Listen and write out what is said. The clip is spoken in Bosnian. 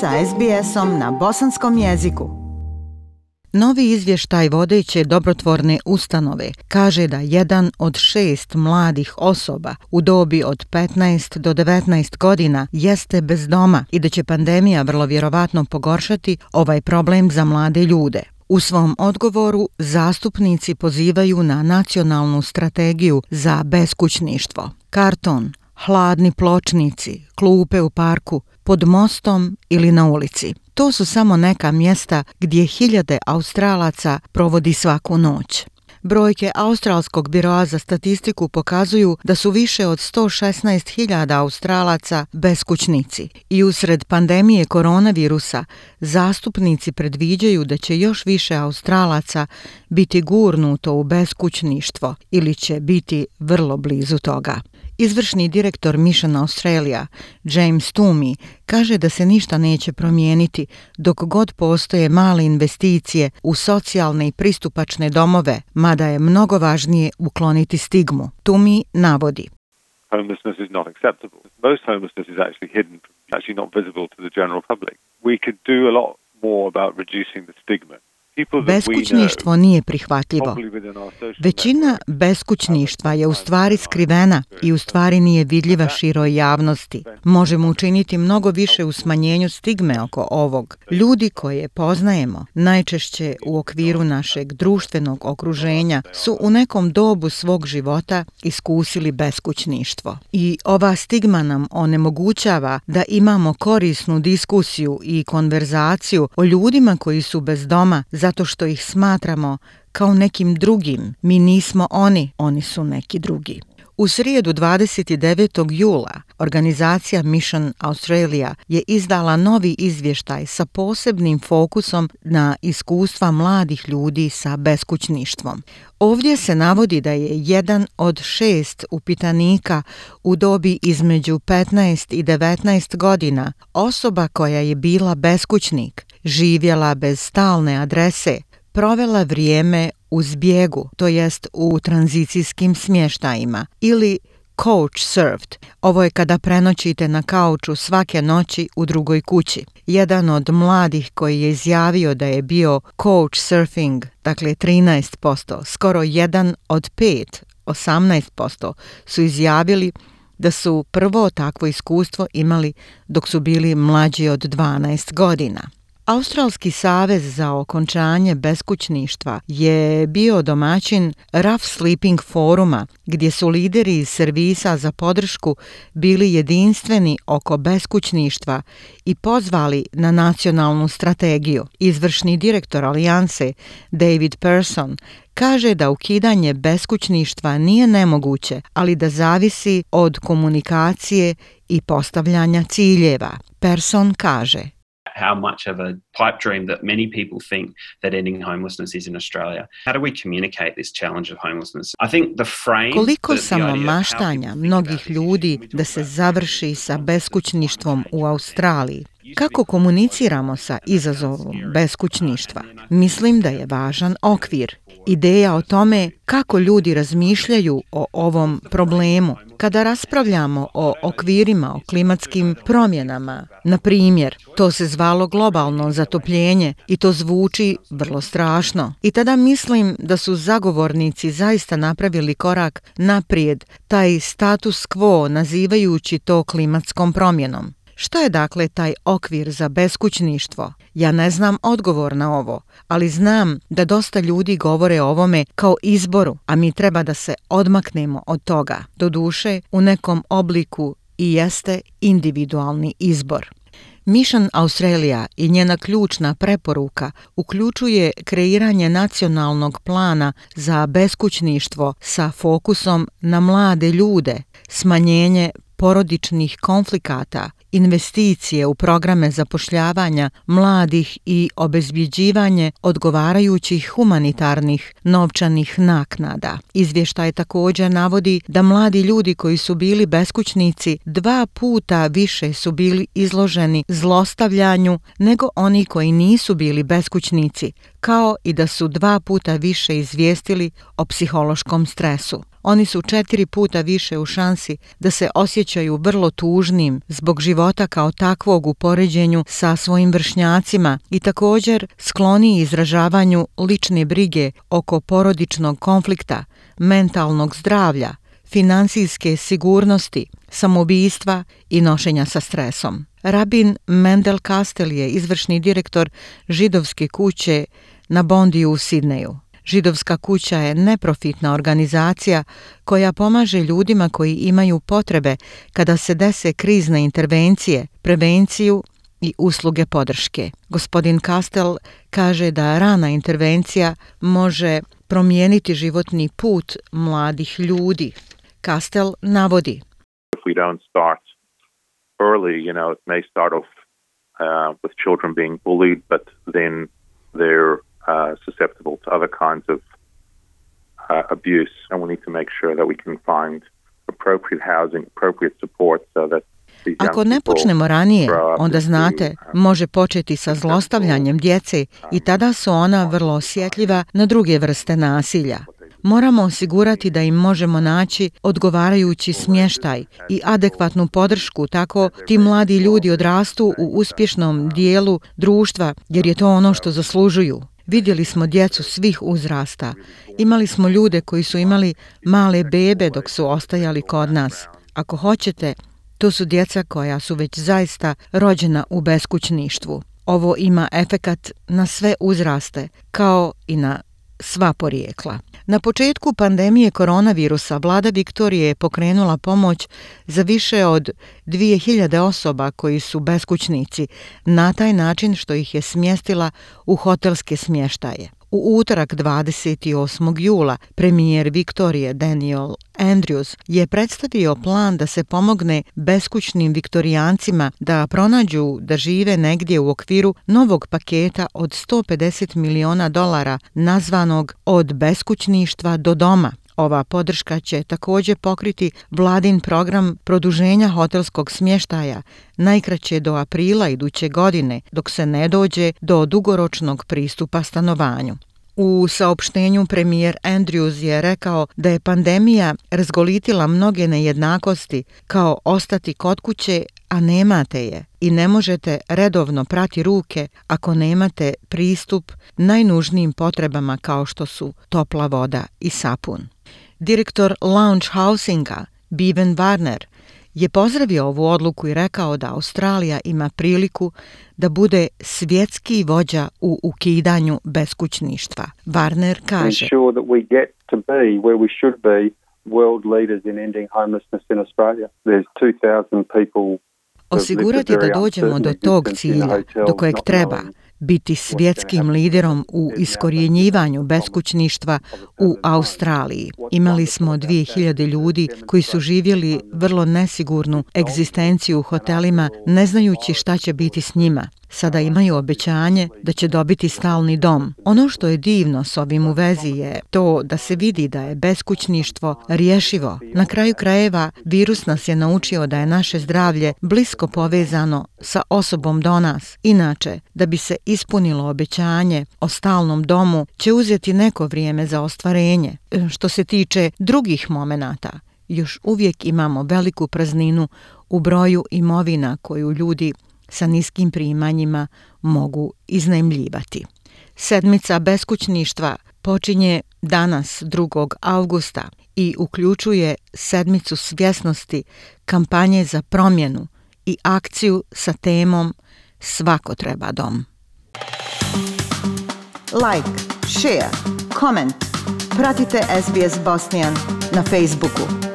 sa SBS-om na bosanskom jeziku. Novi izvještaj vodeće dobrotvorne ustanove kaže da jedan od šest mladih osoba u dobi od 15 do 19 godina jeste bez doma i da će pandemija vrlo vjerovatno pogoršati ovaj problem za mlade ljude. U svom odgovoru zastupnici pozivaju na nacionalnu strategiju za beskućništvo. Karton, hladni pločnici, klupe u parku, pod mostom ili na ulici. To su samo neka mjesta gdje hiljade Australaca provodi svaku noć. Brojke Australskog biroa za statistiku pokazuju da su više od 116.000 Australaca beskućnici i usred pandemije koronavirusa zastupnici predviđaju da će još više Australaca biti gurnuto u beskućništvo ili će biti vrlo blizu toga. Izvršni direktor Mission Australia, James Toomey, kaže da se ništa neće promijeniti dok god postoje male investicije u socijalne i pristupačne domove, mada je mnogo važnije ukloniti stigmu. Toomey navodi. Homelessness is not acceptable. Most homelessness is actually hidden, actually not visible to the general public. We could do a lot more about reducing the stigma. Beskućništvo nije prihvatljivo. Većina beskućništva je u stvari skrivena i u stvari nije vidljiva široj javnosti. Možemo učiniti mnogo više u smanjenju stigme oko ovog. Ljudi koje poznajemo, najčešće u okviru našeg društvenog okruženja, su u nekom dobu svog života iskusili beskućništvo. I ova stigma nam onemogućava da imamo korisnu diskusiju i konverzaciju o ljudima koji su bez doma za zato što ih smatramo kao nekim drugim. Mi nismo oni, oni su neki drugi. U srijedu 29. jula organizacija Mission Australia je izdala novi izvještaj sa posebnim fokusom na iskustva mladih ljudi sa beskućništvom. Ovdje se navodi da je jedan od šest upitanika u dobi između 15 i 19 godina osoba koja je bila beskućnik, živjela bez stalne adrese, provela vrijeme u zbjegu, to jest u tranzicijskim smještajima ili coach surfed. Ovo je kada prenoćite na kauču svake noći u drugoj kući. Jedan od mladih koji je izjavio da je bio coach surfing, dakle 13%, skoro jedan od pet, 18%, su izjavili da su prvo takvo iskustvo imali dok su bili mlađi od 12 godina. Australski savez za okončanje beskućništva je bio domaćin Rough Sleeping foruma gdje su lideri iz servisa za podršku bili jedinstveni oko beskućništva i pozvali na nacionalnu strategiju. Izvršni direktor alijanse David Person kaže da ukidanje beskućništva nije nemoguće, ali da zavisi od komunikacije i postavljanja ciljeva. Person kaže how much of a pipe dream that many people think that ending homelessness is in Australia. How do we communicate this challenge of homelessness? I think the frame Koliko samo maštanja mnogih ljudi da se završi sa beskućništvom u Australiji Kako komuniciramo sa izazovom beskućništva? Mislim da je važan okvir. Ideja o tome kako ljudi razmišljaju o ovom problemu. Kada raspravljamo o okvirima, o klimatskim promjenama, na primjer, to se zvalo globalno zatopljenje i to zvuči vrlo strašno. I tada mislim da su zagovornici zaista napravili korak naprijed, taj status quo nazivajući to klimatskom promjenom. Šta je dakle taj okvir za beskućništvo? Ja ne znam odgovor na ovo, ali znam da dosta ljudi govore o ovome kao izboru, a mi treba da se odmaknemo od toga. Do duše, u nekom obliku i jeste individualni izbor. Mission Australia i njena ključna preporuka uključuje kreiranje nacionalnog plana za beskućništvo sa fokusom na mlade ljude, smanjenje porodičnih konflikata, investicije u programe zapošljavanja mladih i obezbjeđivanje odgovarajućih humanitarnih novčanih naknada. Izvještaj također navodi da mladi ljudi koji su bili beskućnici dva puta više su bili izloženi zlostavljanju nego oni koji nisu bili beskućnici, kao i da su dva puta više izvijestili o psihološkom stresu. Oni su četiri puta više u šansi da se osjećaju vrlo tužnim zbog života kao takvog u poređenju sa svojim vršnjacima i također skloni izražavanju lične brige oko porodičnog konflikta, mentalnog zdravlja, finansijske sigurnosti, samobijstva i nošenja sa stresom. Rabin Mendel Kastel je izvršni direktor židovske kuće na Bondiju u Sidneju. Židovska kuća je neprofitna organizacija koja pomaže ljudima koji imaju potrebe kada se dese krizne intervencije, prevenciju i usluge podrške. Gospodin Kastel kaže da rana intervencija može promijeniti životni put mladih ljudi. Kastel navodi. If we don't start early, you know, it may start off uh, with children being bullied, but then they're uh, susceptible to other kinds of uh, abuse. And we need to make sure that we can find appropriate housing, appropriate support so that Ako ne počnemo ranije, onda znate, može početi sa zlostavljanjem djece i tada su ona vrlo osjetljiva na druge vrste nasilja. Moramo osigurati da im možemo naći odgovarajući smještaj i adekvatnu podršku tako ti mladi ljudi odrastu u uspješnom dijelu društva jer je to ono što zaslužuju. Vidjeli smo djecu svih uzrasta. Imali smo ljude koji su imali male bebe dok su ostajali kod nas. Ako hoćete, to su djeca koja su već zaista rođena u beskućništvu. Ovo ima efekat na sve uzraste, kao i na sva porijekla. Na početku pandemije koronavirusa vlada Viktorije je pokrenula pomoć za više od 2000 osoba koji su beskućnici na taj način što ih je smjestila u hotelske smještaje. U utorak 28. jula premijer Viktorije Daniel Andrews je predstavio plan da se pomogne beskućnim viktorijancima da pronađu da žive negdje u okviru novog paketa od 150 miliona dolara nazvanog od beskućništva do doma. Ova podrška će također pokriti vladin program produženja hotelskog smještaja najkraće do aprila iduće godine, dok se ne dođe do dugoročnog pristupa stanovanju. U saopštenju premijer Andrews je rekao da je pandemija razgolitila mnoge nejednakosti kao ostati kod kuće, a nemate je i ne možete redovno prati ruke ako nemate pristup najnužnijim potrebama kao što su topla voda i sapun. Direktor Lounge Housinga, Bevan Warner, je pozdravio ovu odluku i rekao da Australija ima priliku da bude svjetski vođa u ukidanju beskućništva. Warner kaže Osigurati da dođemo do tog cilja, do kojeg treba, biti svjetskim liderom u iskorjenjivanju beskućništva u Australiji. Imali smo 2000 ljudi koji su živjeli vrlo nesigurnu egzistenciju u hotelima, ne znajući šta će biti s njima sada imaju obećanje da će dobiti stalni dom. Ono što je divno s ovim u vezi je to da se vidi da je beskućništvo rješivo. Na kraju krajeva virus nas je naučio da je naše zdravlje blisko povezano sa osobom do nas. Inače, da bi se ispunilo obećanje o stalnom domu, će uzeti neko vrijeme za ostvarenje. E, što se tiče drugih momenata, još uvijek imamo veliku prazninu u broju imovina koju ljudi sa niskim primanjima mogu iznajmljivati. Sedmica beskućništva počinje danas 2. augusta i uključuje sedmicu svjesnosti kampanje za promjenu i akciju sa temom Svako treba dom. Like, share, comment. Pratite SBS Bosnian na Facebooku.